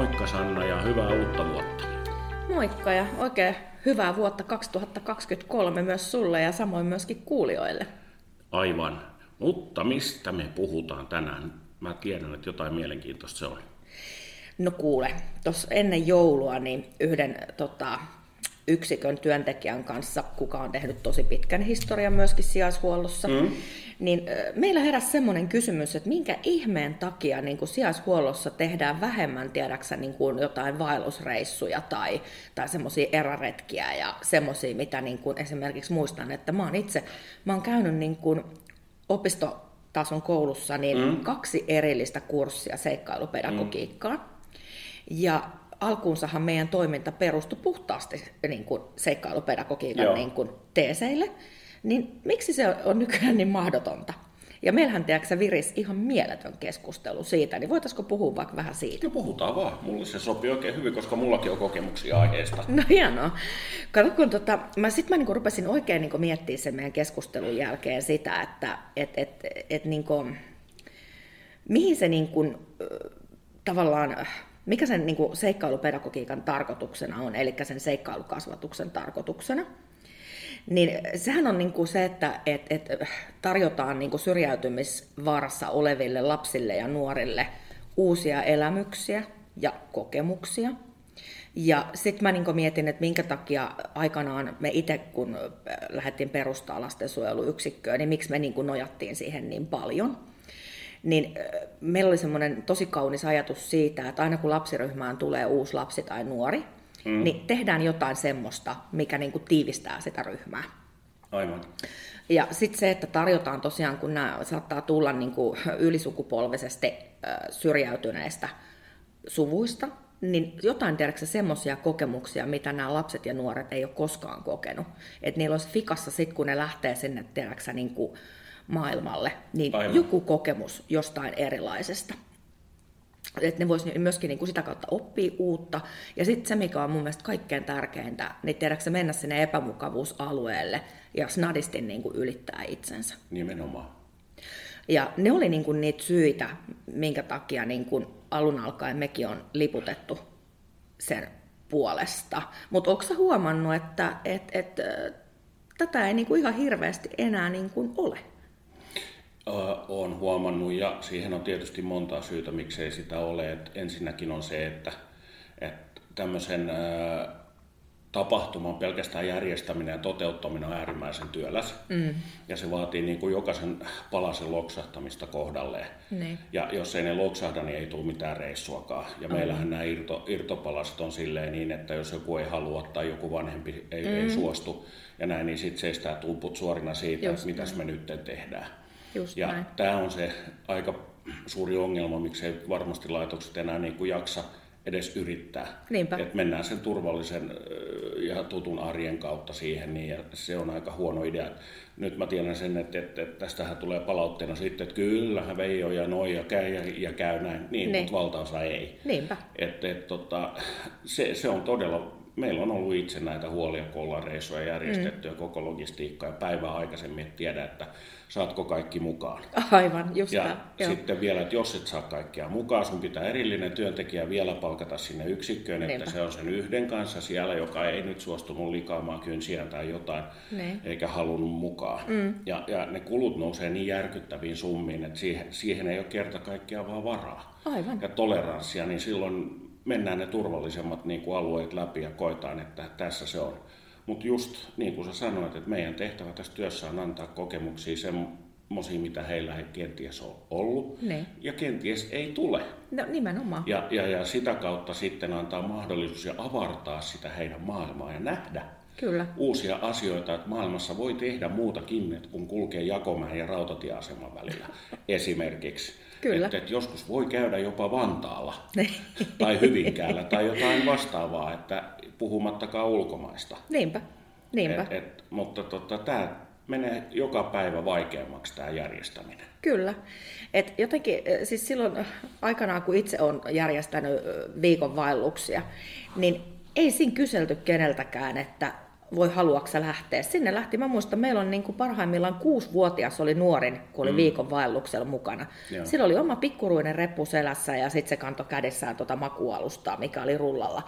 Moikka Sanna ja hyvää uutta vuotta. Moikka ja oikein hyvää vuotta 2023 myös sulle ja samoin myöskin kuulijoille. Aivan. Mutta mistä me puhutaan tänään? Mä tiedän, että jotain mielenkiintoista se on. No kuule, tuossa ennen joulua niin yhden tota, yksikön työntekijän kanssa, kuka on tehnyt tosi pitkän historian myöskin sijaishuollossa, mm. niin meillä heräsi semmoinen kysymys, että minkä ihmeen takia niin kuin sijaishuollossa tehdään vähemmän, tiedäksä, niin kuin jotain vaellusreissuja tai, tai semmoisia eräretkiä ja semmoisia, mitä niin kuin esimerkiksi muistan, että mä oon itse, mä oon käynyt niin kuin opistotason koulussa niin mm. kaksi erillistä kurssia seikkailupedagogiikkaan. Mm. Ja alkuunsahan meidän toiminta perustui puhtaasti niin kuin seikkailupedagogiikan niin kuin teeseille, niin miksi se on nykyään niin mahdotonta? Ja meillähän, tiedätkö viris ihan mieletön keskustelu siitä, niin voitaisiko puhua vaikka vähän siitä? No puhutaan vaan. Mulle se sopii oikein hyvin, koska mullakin on kokemuksia aiheesta. No hienoa. Kato, kun tota, mä sitten mä niinku rupesin oikein niinku miettimään sen meidän keskustelun jälkeen sitä, että et, et, et, niinku, mihin se niinku, tavallaan mikä sen niin kuin seikkailupedagogiikan tarkoituksena on, eli sen seikkailukasvatuksen tarkoituksena, niin sehän on niin kuin se, että et, et tarjotaan niin kuin syrjäytymisvaarassa oleville lapsille ja nuorille uusia elämyksiä ja kokemuksia. Ja sitten mä niin mietin, että minkä takia aikanaan me itse, kun lähdettiin perustaa lastensuojeluyksikköä, niin miksi me niin nojattiin siihen niin paljon – niin meillä oli semmoinen tosi kaunis ajatus siitä, että aina kun lapsiryhmään tulee uusi lapsi tai nuori, mm. niin tehdään jotain semmoista, mikä niin kuin tiivistää sitä ryhmää. Aivan. Ja sitten se, että tarjotaan tosiaan, kun nämä saattaa tulla niin kuin ylisukupolvisesti syrjäytyneistä suvuista, niin jotain tiedätkö semmoisia kokemuksia, mitä nämä lapset ja nuoret ei ole koskaan kokenut. Että niillä olisi fikassa sitten, kun ne lähtee sinne, tiedätkö niin kuin maailmalle, niin Aivan. joku kokemus jostain erilaisesta. Että ne voisi myöskin niin kuin sitä kautta oppia uutta. Ja sitten se, mikä on mun mielestä kaikkein tärkeintä, niin tiedätkö mennä sinne epämukavuusalueelle ja snadisti niin kuin ylittää itsensä. Nimenomaan. Ja ne oli niin kuin niitä syitä, minkä takia niin kuin alun alkaen mekin on liputettu sen puolesta. Mutta onko huomannut, että et, et, tätä ei niin kuin ihan hirveästi enää niin kuin ole? Olen huomannut ja siihen on tietysti monta syytä, miksei sitä ole. Et ensinnäkin on se, että, että tämmöisen tapahtuman pelkästään järjestäminen ja toteuttaminen on äärimmäisen työläs. Mm. Ja se vaatii niin kuin jokaisen palasen loksahtamista kohdalleen. Niin. Ja jos ei ne loksahda, niin ei tule mitään reissuakaan. Ja mm. meillähän nämä irto, irtopalaset on silleen niin, että jos joku ei halua tai joku vanhempi ei, mm. ei suostu ja näin, niin sitten seistää tumput suorina siitä, Just että mitäs me nyt tehdään. Just ja näin. tämä on se aika suuri ongelma, miksei varmasti laitokset enää niin kuin jaksa edes yrittää. Niinpä. Et mennään sen turvallisen ja tutun arjen kautta siihen, niin ja se on aika huono idea. Nyt mä tiedän sen, että, että, että tästähän tulee palautteena sitten, että kyllähän Veijo ja Noi ja käy ja, ja käy näin, niin, niin. mutta valtaosa ei. Niinpä. Et, et, tota, se, se on todella meillä on ollut itse näitä huolia, kun ollaan reissuja järjestetty mm. ja koko logistiikka ja päivää aikaisemmin, että tiedä, että saatko kaikki mukaan. Aivan, just Ja tämä, sitten joo. vielä, että jos et saa kaikkia mukaan, sun pitää erillinen työntekijä vielä palkata sinne yksikköön, että Niinpä. se on sen yhden kanssa siellä, joka ei nyt suostunut likaamaan kynsiä tai jotain, niin. eikä halunnut mukaan. Mm. Ja, ja ne kulut nousee niin järkyttäviin summiin, että siihen, siihen ei ole kerta kaikkiaan vaan varaa. Aivan. Ja toleranssia, niin silloin mennään ne turvallisemmat niin kuin alueet läpi ja koetaan, että tässä se on. Mutta just niin kuin sä sanoit, että meidän tehtävä tässä työssä on antaa kokemuksia semmoisia, mitä heillä ei kenties ole ollut. Ne. Ja kenties ei tule. No nimenomaan. Ja, ja, ja sitä kautta sitten antaa mahdollisuus ja avartaa sitä heidän maailmaa ja nähdä Kyllä. uusia asioita, että maailmassa voi tehdä muutakin, kun kulkee Jakomäen ja rautatieaseman välillä esimerkiksi. Kyllä. Että, että joskus voi käydä jopa Vantaalla tai Hyvinkäällä tai jotain vastaavaa, että puhumattakaan ulkomaista. Niinpä, niinpä. Et, et, mutta tota, tämä menee joka päivä vaikeammaksi tämä järjestäminen. Kyllä. Et jotenkin, eh, siis silloin aikanaan, kun itse olen järjestänyt viikon vaelluksia, niin ei siinä kyselty keneltäkään, että voi haluaksa lähteä. Sinne lähti, mä muistan, meillä on niin kuin parhaimmillaan kuusi-vuotias oli nuorin, kun oli mm. viikon vaelluksella mukana. Joo. Sillä oli oma pikkuruinen reppu selässä ja sitten se kantoi kädessään tota makualustaa, mikä oli rullalla.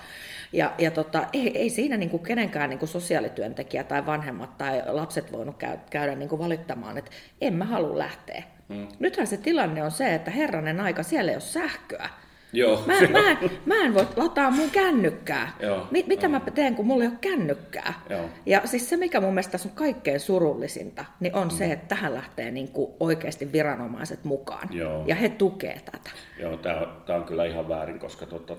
Ja, ja tota, ei, ei siinä niin kuin kenenkään niin kuin sosiaalityöntekijä tai vanhemmat tai lapset voinut käydä, käydä niin kuin valittamaan, että en mä halua lähteä. Mm. Nythän se tilanne on se, että herranen aika, siellä ei ole sähköä. Joo. Mä, mä, en, mä en voi lataa mun kännykkää. Joo, Mi, mitä joo. mä teen, kun mulla ei ole kännykkää? Joo. Ja siis se, mikä mun mielestä on kaikkein surullisinta, niin on mm. se, että tähän lähtee niin kuin oikeasti viranomaiset mukaan. Joo. Ja he tukee tätä. Joo, tämä on kyllä ihan väärin, koska tota,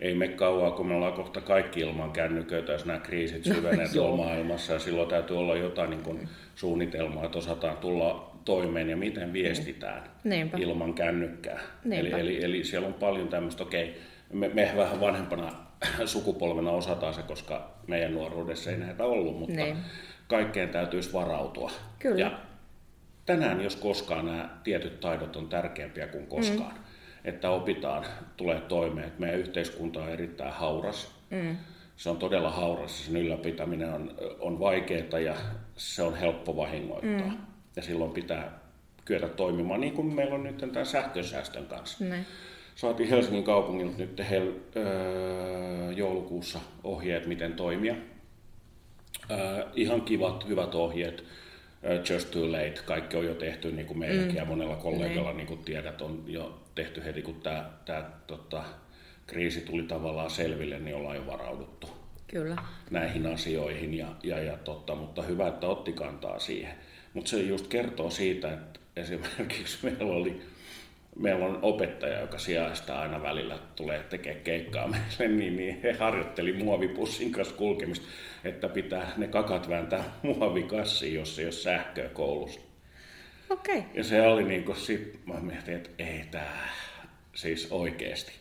ei me kauaa, kun me ollaan kohta kaikki ilman kännyköitä, jos nämä kriisit syvenevät no, maailmassa. Ja silloin täytyy olla jotain niin kuin suunnitelmaa, että osataan tulla toimeen ja miten viestitään Niinpä. ilman kännykkää. Eli, eli, eli siellä on paljon tämmöistä, okei, me, me vähän vanhempana sukupolvena osataan se, koska meidän nuoruudessa ei näitä ollut, mutta niin. kaikkeen täytyisi varautua. Kyllä. Ja tänään, jos koskaan, nämä tietyt taidot on tärkeämpiä kuin koskaan. Mm. Että opitaan, tulee toimeen. Että meidän yhteiskunta on erittäin hauras. Mm. Se on todella hauras, sen ylläpitäminen on, on vaikeaa ja se on helppo vahingoittaa. Mm ja silloin pitää kyetä toimimaan, niin kuin meillä on nyt tämän sähkösäästön kanssa. Ne. Saatiin Helsingin kaupungilta nyt hel, öö, joulukuussa ohjeet, miten toimia. Öö, ihan kivat, hyvät ohjeet. Just too late, kaikki on jo tehty, niin kuin meilläkin mm. ja monella kollegalla, niin kuin tiedät, on jo tehty heti, kun tämä, tämä tota, kriisi tuli tavallaan selville, niin ollaan jo varauduttu Kyllä. näihin asioihin. Ja, ja, ja totta, mutta hyvä, että otti kantaa siihen. Mutta se just kertoo siitä, että esimerkiksi meillä oli meillä on opettaja, joka sijaista aina välillä tulee tekemään keikkaa meille, niin, niin he harjoitteli muovipussin kanssa kulkemista, että pitää ne kakat vääntää muovikassiin, jos ei ole sähköä koulussa. Okei. Okay. Ja se oli niin kuin sit, mä mietin, että ei tää, siis oikeesti.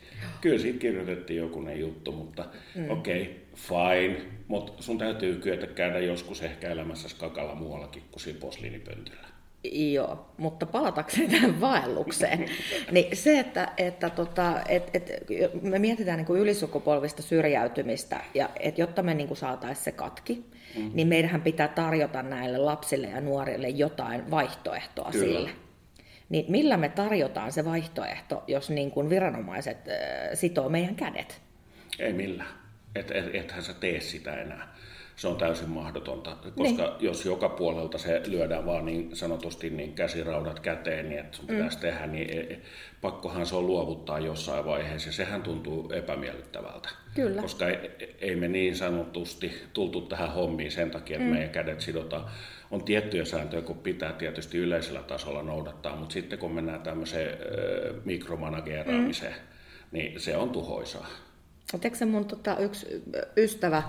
Kyllä siitä kirjoitettiin jokunen juttu, mutta mm. okei, okay, fine. Mutta sun täytyy kyetä käydä joskus ehkä elämässä kakalla muuallakin kuin siinä posliinipöntyllä. Joo, mutta palatakseni tähän vaellukseen, niin se, että, että tota, et, et, me mietitään niin kuin ylisukupolvista syrjäytymistä, ja et jotta me niin saataisiin se katki, mm-hmm. niin meidän pitää tarjota näille lapsille ja nuorille jotain vaihtoehtoa Kyllä. sille. Niin millä me tarjotaan se vaihtoehto, jos niin kuin viranomaiset äh, sitoo meidän kädet? Ei millään. Et, et, ethän sä tee sitä enää. Se on täysin mahdotonta, koska niin. jos joka puolelta se lyödään vaan niin sanotusti niin käsiraudat käteen, niin että sun pitäisi mm. tehdä, niin e, e, pakkohan se on luovuttaa jossain vaiheessa. Ja sehän tuntuu epämiellyttävältä. Kyllä. Koska ei, ei me niin sanotusti tultu tähän hommiin sen takia, että mm. meidän kädet sidotaan on tiettyjä sääntöjä, kun pitää tietysti yleisellä tasolla noudattaa, mutta sitten kun mennään tämmöiseen mikromanageeraamiseen, mm. niin se on tuhoisaa. Tiedätkö mun tota, yksi ystävä,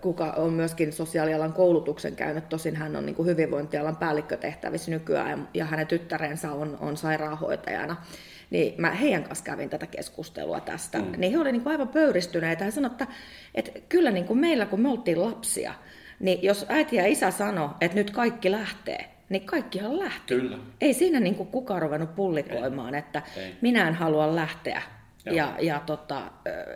kuka on myöskin sosiaalialan koulutuksen käynyt, tosin hän on niin kuin hyvinvointialan päällikkötehtävissä nykyään ja hänen tyttärensä on, on sairaanhoitajana, niin mä heidän kanssa kävin tätä keskustelua tästä, mm. niin he olivat niin aivan pöyristyneitä ja sanoivat, että, että kyllä niin kuin meillä, kun me oltiin lapsia, niin jos äiti ja isä sano, että nyt kaikki lähtee, niin kaikkihan lähti. Kyllä. Ei siinä niin kuin kukaan ruvennut pullikoimaan, Ei. että Ei. minä en halua lähteä. Joo. Ja, ja tota,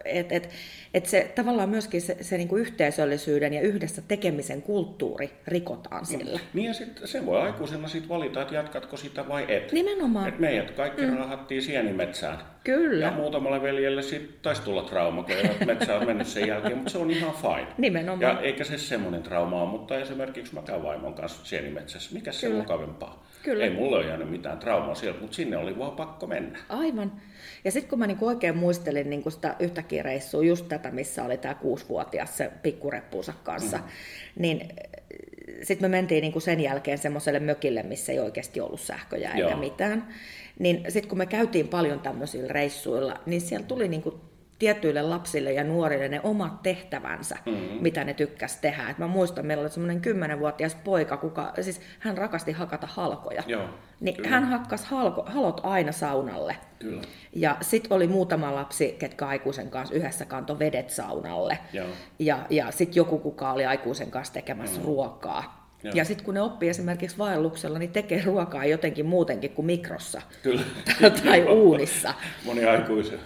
et, et, et se, tavallaan myöskin se, se niinku yhteisöllisyyden ja yhdessä tekemisen kulttuuri rikotaan mm. sillä. No, niin ja sitten sen voi aikuisena sit valita, että jatkatko sitä vai et. Nimenomaan. Et meidät kaikki mm. rahattiin sienimetsään. Kyllä. Ja muutamalle veljelle sitten taisi tulla trauma, kun eivät metsään mennyt sen jälkeen, mutta se on ihan fine. Nimenomaan. Ja eikä se semmoinen trauma ole, mutta esimerkiksi mä käyn vaimon kanssa sienimetsässä. Mikä se on mukavempaa? Kyllä. Ei mulle ole jäänyt mitään traumaa sieltä, mutta sinne oli vaan pakko mennä. Aivan. Ja sitten kun mä niinku oikein muistelin niinku sitä yhtäkkiä reissua, just tätä, missä oli tämä kuusivuotias se pikkureppuunsa kanssa, mm. niin äh, sitten me mentiin niinku sen jälkeen semmoiselle mökille, missä ei oikeasti ollut sähköjä eikä Joo. mitään. Niin sitten kun me käytiin paljon tämmöisillä reissuilla, niin siellä tuli niinku tietyille lapsille ja nuorille ne omat tehtävänsä, mm-hmm. mitä ne tykkäs tehdä. Et mä muistan, meillä oli semmoinen kymmenenvuotias poika, kuka, siis hän rakasti hakata halkoja. Joo, niin kyllä. hän hakkas halko, halot aina saunalle. Kyllä. Ja sitten oli muutama lapsi, ketkä aikuisen kanssa yhdessä kanto vedet saunalle. Joo. Ja, ja sitten joku, kuka oli aikuisen kanssa tekemässä mm. ruokaa. Joo. Ja sitten kun ne oppii esimerkiksi vaelluksella, niin tekee ruokaa jotenkin muutenkin kuin mikrossa Kyllä. tai uunissa. Moni aikuisen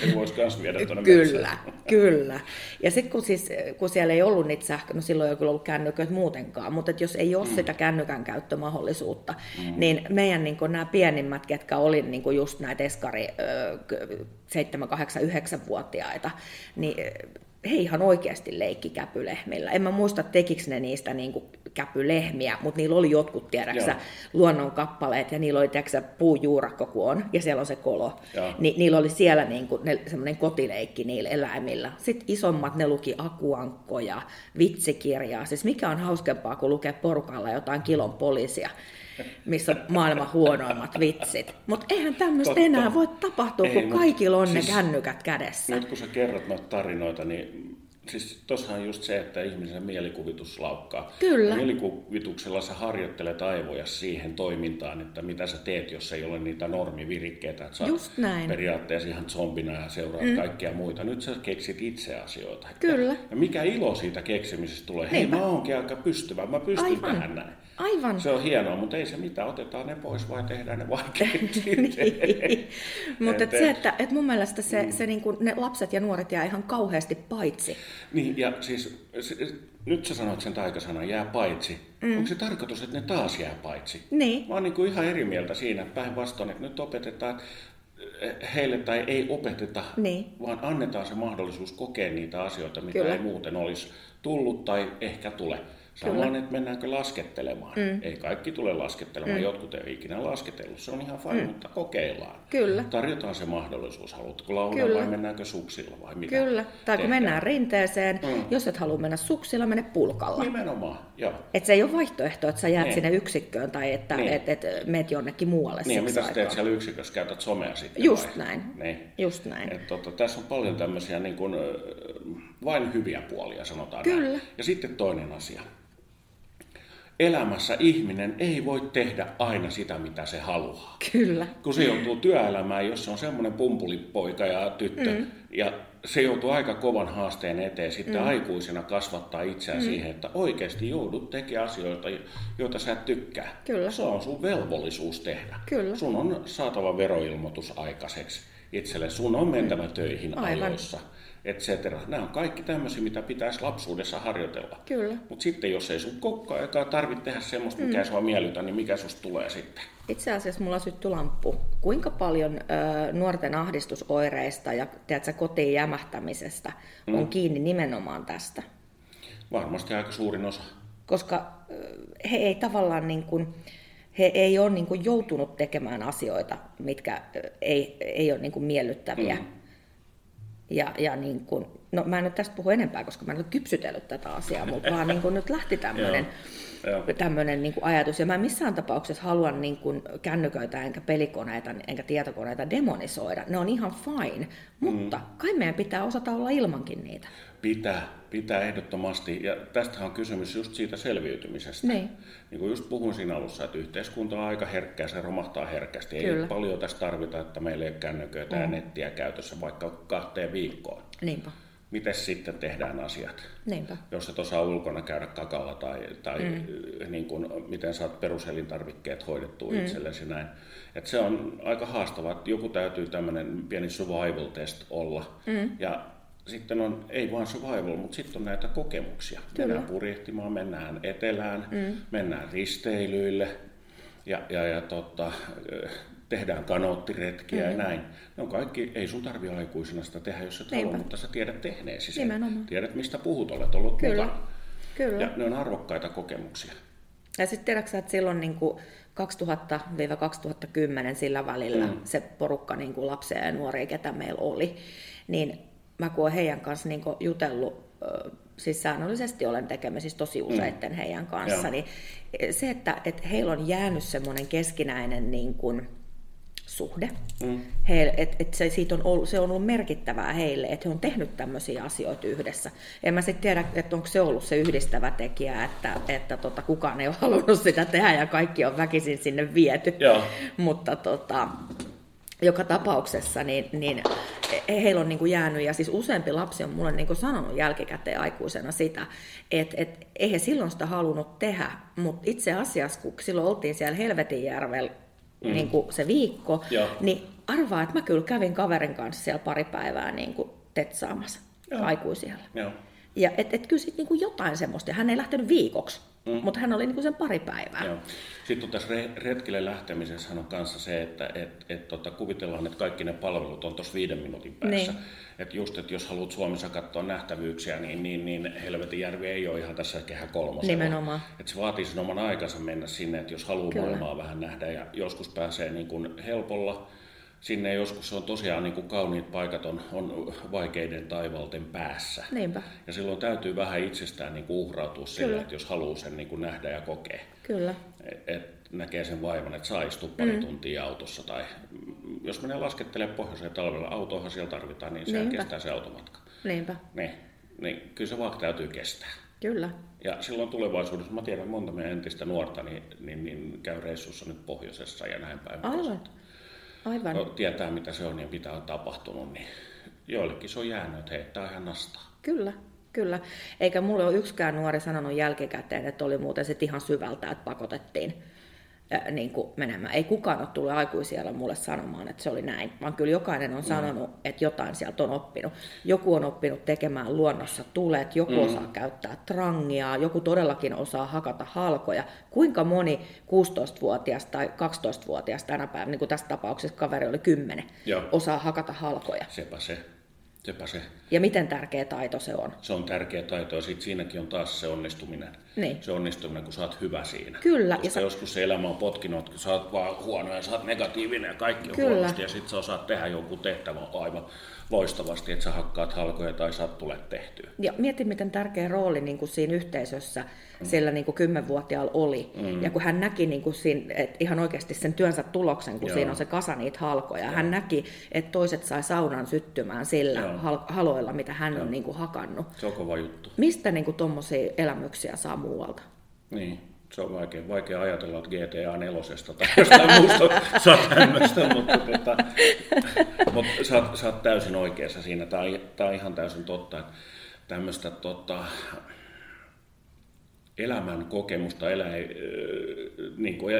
se voisi myös viedä tuonne Kyllä, metsään. kyllä. Ja sitten kun, siis, kun siellä ei ollut niitä sähkö, no silloin ei kyllä ollut kännyköitä muutenkaan, mutta jos ei ole mm. sitä kännykän käyttömahdollisuutta, mm. niin meidän niin nämä pienimmät, ketkä oli niin just näitä eskari 7, 8, 9-vuotiaita, niin he ihan oikeasti leikki käpylehmillä. En mä muista, tekikö ne niistä niin kuin käpylehmiä, mutta niillä oli jotkut, tiedäksä, luonnon kappaleet, ja niillä oli, tiedäksä, puujuurakko, kun on, ja siellä on se kolo. Ni, niillä oli siellä niin kuin, ne, semmoinen kotileikki niillä eläimillä. Sitten isommat, ne luki akuankkoja, vitsikirjaa. Siis mikä on hauskempaa, kuin lukea porukalla jotain kilon poliisia missä on maailman huonoimmat vitsit. Mutta eihän tämmöistä enää voi tapahtua, Ei, kun kaikilla on siis, ne kännykät kädessä. Nyt kun sä kerrot noita tarinoita, niin siis tossahan just se, että ihmisen mielikuvitus laukkaa. Kyllä. Mielikuvituksella sä harjoittelet aivoja siihen toimintaan, että mitä sä teet, jos ei ole niitä normivirikkeitä. Että sä just näin. periaatteessa ihan zombina ja seuraat mm. kaikkia muita. Nyt sä keksit itse asioita. Kyllä. Ja mikä ilo siitä keksimisestä tulee? Hei, mä oonkin aika pystyvä, mä pystyn Aivan. tähän näin. Aivan. Se on hienoa, mutta ei se mitään, otetaan ne pois vai tehdään ne vaikeat. niin. Mutta et se, että et mun mielestä se, mm. se niin kuin, ne lapset ja nuoret jää ihan kauheasti paitsi. Niin, ja siis se, nyt sä sanoit sen taikasanan, jää paitsi. Mm. Onko se tarkoitus, että ne taas jää paitsi? Niin. Mä oon niin kuin ihan eri mieltä siinä, päinvastoin, että nyt opetetaan, heille tai ei opeteta, niin. vaan annetaan se mahdollisuus kokea niitä asioita, mitä Kyllä. ei muuten olisi tullut tai ehkä tule. Samoin, että mennäänkö laskettelemaan. Mm. Ei kaikki tule laskettelemaan, mm. jotkut ei lasketellut. lasketellut. Se on ihan fine, mm. mutta kokeillaan. Kyllä. Tarjotaan se mahdollisuus. Haluatko laulaa Kyllä. vai mennäänkö suksilla vai mitä? Kyllä. Tai tehdään. kun mennään rinteeseen, mm. jos et halua mennä suksilla, mene pulkalla. Nimenomaan, joo. Et se ei ole vaihtoehto, että sä jäät niin. sinne yksikköön tai että niin. et, et meet jonnekin muualle Niin, mitä sä teet siellä yksikössä? Käytät somea sitten Just vai? näin. Niin. Just näin. Et, tota, tässä on paljon tämmöisiä niin kuin, vain hyviä puolia, sanotaan Kyllä. näin. Ja sitten toinen asia elämässä ihminen ei voi tehdä aina sitä, mitä se haluaa. Kyllä. Kun se joutuu työelämään, jos se on semmoinen pumpulipoika ja tyttö, mm. ja se joutuu aika kovan haasteen eteen sitten mm. aikuisena kasvattaa itseään mm. siihen, että oikeasti joudut tekemään asioita, joita sä et tykkää. Kyllä. Se on sun velvollisuus tehdä. Kyllä. Sun on saatava veroilmoitus aikaiseksi itselle. Sun on mentävä mm. töihin Aivan. ajoissa et cetera. Nämä on kaikki tämmöisiä, mitä pitäisi lapsuudessa harjoitella. Kyllä. Mutta sitten jos ei sun koko aikaa tarvitse tehdä semmoista, mikä mm. sua miellytä, niin mikä susta tulee sitten? Itse asiassa mulla syttyi lamppu. Kuinka paljon ö, nuorten ahdistusoireista ja tiedätkö, kotiin jämähtämisestä mm. on kiinni nimenomaan tästä? Varmasti aika suurin osa. Koska he ei tavallaan niin kuin, he ei ole niin kuin joutunut tekemään asioita, mitkä ei, ei ole niin kuin miellyttäviä. Mm ja, ja niin kuin, no mä en nyt tästä puhu enempää, koska mä en ole kypsytellyt tätä asiaa, mutta vaan niin kuin nyt lähti tämmöinen tämmöinen niin ajatus. Ja mä en missään tapauksessa halua niin kuin kännyköitä, enkä pelikoneita, enkä tietokoneita demonisoida. Ne on ihan fine, mutta mm. kai meidän pitää osata olla ilmankin niitä. Pitää, pitää ehdottomasti. Ja tästähän on kysymys just siitä selviytymisestä. Niin. niin kuin just puhun siinä alussa, että yhteiskunta on aika herkkää, se romahtaa herkästi. Kyllä. Ei paljon tässä tarvita, että meillä ei ole kännyköitä mm. ja nettiä käytössä vaikka kahteen viikkoon. Niinpä miten sitten tehdään asiat. Niinpä. Jos et osaa ulkona käydä kakalla tai, tai mm. niin kuin, miten saat peruselintarvikkeet hoidettua mm. itsellesi näin. Et se on aika haastavaa, että joku täytyy tämmöinen pieni survival test olla. Mm. Ja sitten on, ei vain survival, mutta sitten on näitä kokemuksia. Kyllä. Mennään purjehtimaan, mennään etelään, mm. mennään risteilyille ja, ja, ja tota, tehdään kanoottiretkiä mm. ja näin. Ne on kaikki, ei sun tarvi aikuisena sitä tehdä, jos et halua, mutta sä tiedät tehneesi sen. Nimenomaan. Tiedät, mistä puhut, olet ollut Kyllä. mukana. Kyllä. Ja ne on arvokkaita kokemuksia. Ja sitten tiedätkö että silloin niin kuin 2000-2010 sillä välillä mm. se porukka niin kuin lapsia ja nuoria, ketä meillä oli, niin mä kun olen heidän kanssa niin kuin jutellut, siis säännöllisesti olen tekemisissä tosi useitten mm. heidän kanssa, Joo. niin se, että, että heillä on jäänyt semmoinen keskinäinen niin kuin, suhde. Mm. He, et, et se, siitä on ollut, se on ollut merkittävää heille, että he on tehnyt tämmöisiä asioita yhdessä. En mä sitten tiedä, että onko se ollut se yhdistävä tekijä, että, että tota, kukaan ei ole halunnut sitä tehdä ja kaikki on väkisin sinne viety. Joo. Mutta tota, joka tapauksessa niin, niin heillä on niin kuin jäänyt, ja siis useampi lapsi on mulle niin kuin sanonut jälkikäteen aikuisena sitä, että et, ei he silloin sitä halunnut tehdä, mutta itse asiassa, kun silloin oltiin siellä Helvetinjärvellä mm. niin kuin se viikko, Joo. niin arvaa, että mä kyllä kävin kaverin kanssa siellä pari päivää niin kuin tetsaamassa Joo. aikuisilla. Joo. Ja et, et kyllä sitten niin jotain semmoista, hän ei lähtenyt viikoksi, Mm. Mutta hän oli niin kuin sen pari päivää. Joo. Sitten on tässä retkille lähtemisessä on kanssa se, että et, et, tota, kuvitellaan, että kaikki ne palvelut on tuossa viiden minuutin päässä. Niin. Että just, että jos haluat Suomessa katsoa nähtävyyksiä, niin, niin, niin Helvetinjärvi ei ole ihan tässä kehä kolmosella. Nimenomaan. Että se vaatii sen oman aikansa mennä sinne, että jos haluaa Kyllä. maailmaa vähän nähdä ja joskus pääsee niin kuin helpolla, sinne joskus on tosiaan niin kuin kauniit paikat on, on vaikeiden taivalten päässä. Niinpä. Ja silloin täytyy vähän itsestään niin kuin uhrautua sille, että jos haluaa sen niin kuin nähdä ja kokea. Kyllä. Et, et näkee sen vaivan, että saa istua pari mm. tuntia autossa. Tai jos menee laskettelemaan pohjoiseen talvella, autoahan siellä tarvitaan, niin se kestää se automatka. Niinpä. Niin, niin kyllä se vaan täytyy kestää. Kyllä. Ja silloin tulevaisuudessa, mä tiedän monta meidän entistä nuorta, niin, niin, niin käy reissussa nyt pohjoisessa ja näin päin. Aivan. Aivan. No, tietää mitä se on ja mitä on tapahtunut, niin joillekin se on jäänyt, että hei, tämä on ihan nastaa. Kyllä, kyllä. Eikä mulle ole yksikään nuori sanonut jälkikäteen, että oli muuten sitten ihan syvältä, että pakotettiin niin kuin menemään. Ei kukaan ole tullut aikuisiellä mulle sanomaan, että se oli näin, vaan kyllä jokainen on mm. sanonut, mm. että jotain sieltä on oppinut. Joku on oppinut tekemään luonnossa tulet, joku mm. osaa käyttää trangia, joku todellakin osaa hakata halkoja. Kuinka moni 16-vuotias tai 12-vuotias tänä päivänä, niin kuin tässä tapauksessa kaveri oli 10, Joo. osaa hakata halkoja? Sepä se. Sepä se. Ja miten tärkeä taito se on? Se on tärkeä taito ja sit siinäkin on taas se onnistuminen. Niin. Se onnistuminen, kun sä oot hyvä siinä. Kyllä. Koska ja sä... joskus se elämä on potkinut, kun sä oot vaan huono ja sä oot negatiivinen ja kaikki on Kyllä. huonosti ja sit sä osaat tehdä jonkun tehtävän aivan loistavasti, että sä hakkaat halkoja tai saat tule tehtyä. Ja mieti, miten tärkeä rooli niin kuin siinä yhteisössä mm. sillä niin kuin kymmenvuotiaalla oli. Mm. Ja kun hän näki niin kuin siinä, että ihan oikeasti sen työnsä tuloksen, kun Joo. siinä on se kasa niitä halkoja. Joo. Hän näki, että toiset sai saunan syttymään sillä Joo. haloilla, mitä hän Joo. on niin kuin hakannut. Se on kova juttu. Mistä niin tuommoisia elämyksiä saa muualta? Niin se on vaikea, vaikea ajatella, että GTA 4 tai jostain muusta saa tämmöistä, mutta, tota, mutta sä, oot, sä oot täysin oikeassa siinä. Tämä on, tämä on ihan täysin totta, että tämmöistä tota, elämän kokemusta, elä, niin kuin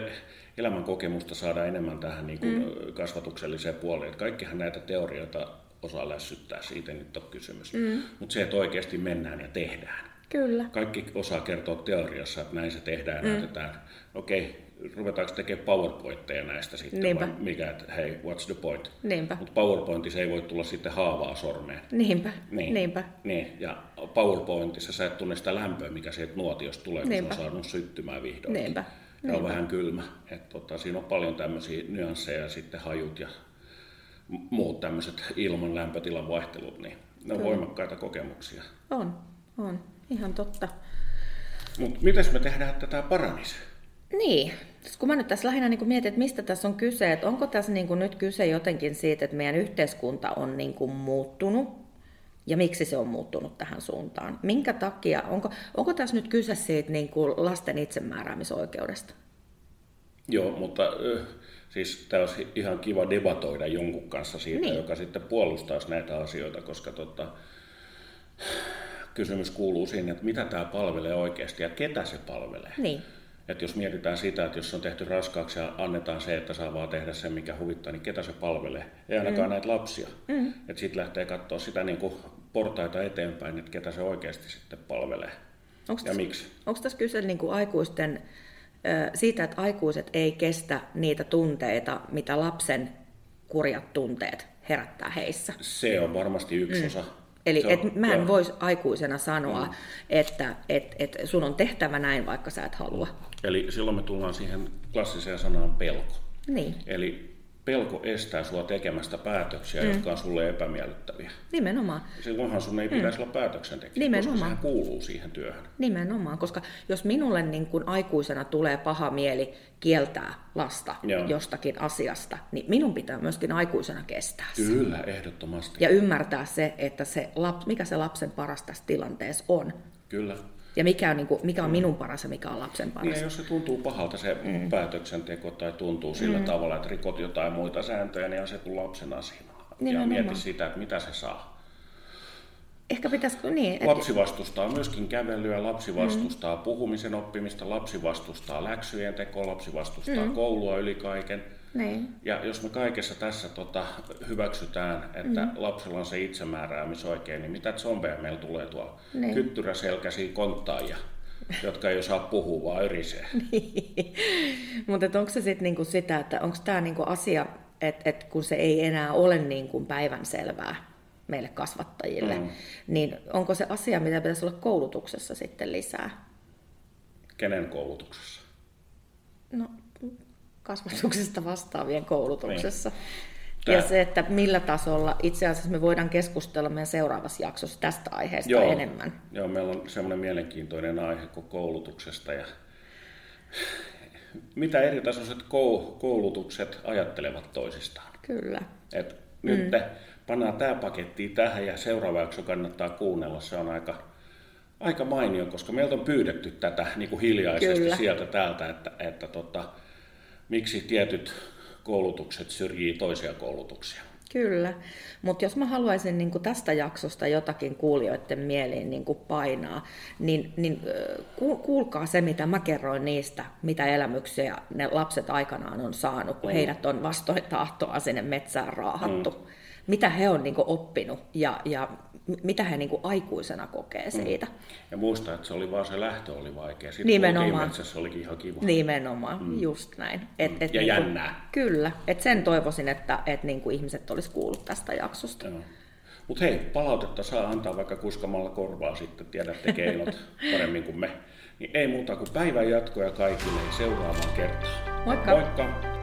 elämän kokemusta saada enemmän tähän niin kuin mm. kasvatukselliseen puoleen. Että kaikkihan näitä teorioita osaa lässyttää, siitä nyt on kysymys. Mm. Mutta se, että oikeasti mennään ja tehdään. Kyllä. Kaikki osaa kertoa teoriassa, että näin se tehdään ja mm. näytetään. Okei, ruvetaanko tekemään PowerPointteja näistä sitten, Niinpä. vai mikä, että hei, what's the point? Niinpä. Mutta PowerPointissa ei voi tulla sitten haavaa sormeen. Niinpä. Niin. Niinpä. Niin. Ja PowerPointissa sä et tunne sitä lämpöä, mikä sieltä nuotiosta tulee, kun Niinpä. se on saanut syttymään vihdoin. Niinpä. Niinpä. on vähän kylmä. Et, tota, siinä on paljon tämmöisiä nyansseja ja sitten hajut ja muut tämmöiset ilman lämpötilan vaihtelut, niin ne on Kyllä. voimakkaita kokemuksia. On, on. Ihan totta. Mutta miten me tehdään, että tämä paranisi? Niin, kun mä nyt tässä lähinnä niin mietin, että mistä tässä on kyse, että onko tässä niin nyt kyse jotenkin siitä, että meidän yhteiskunta on niin muuttunut ja miksi se on muuttunut tähän suuntaan. Minkä takia, onko, onko tässä nyt kyse siitä niin kuin lasten itsemääräämisoikeudesta? Joo, mutta siis tämä olisi ihan kiva debatoida jonkun kanssa siitä, niin. joka sitten puolustaisi näitä asioita, koska tota, kysymys kuuluu siinä, että mitä tämä palvelee oikeasti ja ketä se palvelee. Niin. Että jos mietitään sitä, että jos on tehty raskaaksi ja annetaan se, että saa vaan tehdä sen, mikä huvittaa, niin ketä se palvelee? Ei ainakaan mm. näitä lapsia. Mm. Että sitten lähtee katsoa sitä niin kuin portaita eteenpäin, että ketä se oikeasti sitten palvelee. Onks ja tässä, miksi? Onko tässä kyse niin kuin aikuisten siitä, että aikuiset ei kestä niitä tunteita, mitä lapsen kurjat tunteet herättää heissä? Se on varmasti yksi mm. osa Eli et mä en voisi aikuisena sanoa, mm. että et, et sun on tehtävä näin, vaikka sä et halua. Eli silloin me tullaan siihen klassiseen sanaan pelko. Niin. Eli pelko estää sua tekemästä päätöksiä, mm. jotka on sulle epämiellyttäviä. Nimenomaan. Silloinhan sun ei mm. pitäisi olla päätöksentekijä, Nimenomaan. koska sehän kuuluu siihen työhön. Nimenomaan, koska jos minulle niin kuin aikuisena tulee paha mieli kieltää lasta Joo. jostakin asiasta, niin minun pitää myöskin aikuisena kestää se. Kyllä, ehdottomasti. Ja ymmärtää se, että se lap, mikä se lapsen paras tässä tilanteessa on. Kyllä. Ja mikä on, niin kuin, mikä on minun paras ja mikä on lapsen paras. Niin, ja jos se tuntuu pahalta se mm. päätöksenteko tai tuntuu sillä mm. tavalla, että rikot jotain muita sääntöjä, niin se kuin lapsen asia. Ja mieti sitä, että mitä se saa. Ehkä pitäisikö niin? Että... Lapsi vastustaa myöskin kävelyä, lapsi vastustaa mm. puhumisen oppimista, lapsi vastustaa läksyjen tekoa, lapsi vastustaa mm. koulua yli kaiken. Niin. Ja jos me kaikessa tässä tota, hyväksytään, että mm. lapsella on se itsemääräämisoikein, niin mitä zombeja meillä tulee tuolla? Niin. Kyttyräselkäisiä konttaajia, jotka ei osaa puhua, vaan yrisee. niin. Mutta onko se sitten niinku sitä, että onko tämä niinku asia, että et kun se ei enää ole niinku päivänselvää meille kasvattajille, mm. niin onko se asia, mitä pitäisi olla koulutuksessa sitten lisää? Kenen koulutuksessa? No kasvatuksesta vastaavien koulutuksessa. Niin. Ja se, että millä tasolla itse asiassa me voidaan keskustella meidän seuraavassa jaksossa tästä aiheesta Joo. enemmän. Joo, meillä on semmoinen mielenkiintoinen aihe kuin koulutuksesta ja mitä eri tasoiset koulutukset ajattelevat toisistaan. Kyllä. Et mm. nyt pannaan tämä paketti tähän ja seuraava jakso kannattaa kuunnella. Se on aika, aika mainio, koska meiltä on pyydetty tätä niin kuin hiljaisesti Kyllä. sieltä täältä, että, että tota, miksi tietyt koulutukset syrjii toisia koulutuksia. Kyllä, mutta jos mä haluaisin niin kuin tästä jaksosta jotakin kuulijoiden mieliin niin kuin painaa, niin, niin kuulkaa se, mitä mä kerroin niistä, mitä elämyksiä ne lapset aikanaan on saanut, kun mm. heidät on vastoin tahtoa sinne metsään raahattu. Mm. Mitä he on niin kuin oppinut ja, ja mitä he niin kuin aikuisena kokee mm. siitä. Mm. Ja muista, että se oli vaan se lähtö oli vaikea. Sitten Nimenomaan. metsässä olikin ihan kiva. Nimenomaan, mm. just näin. Et, et ja niin kuin, jännää. Kyllä, että sen toivoisin, että et niin kuin ihmiset olisi kuullut tästä jaksosta. Mutta hei, palautetta saa antaa vaikka kuskamalla korvaa sitten, tiedätte keinot paremmin kuin me. Niin ei muuta kuin päivän jatkoja kaikille ja seuraavaan kertaan. Moikka! Moikka!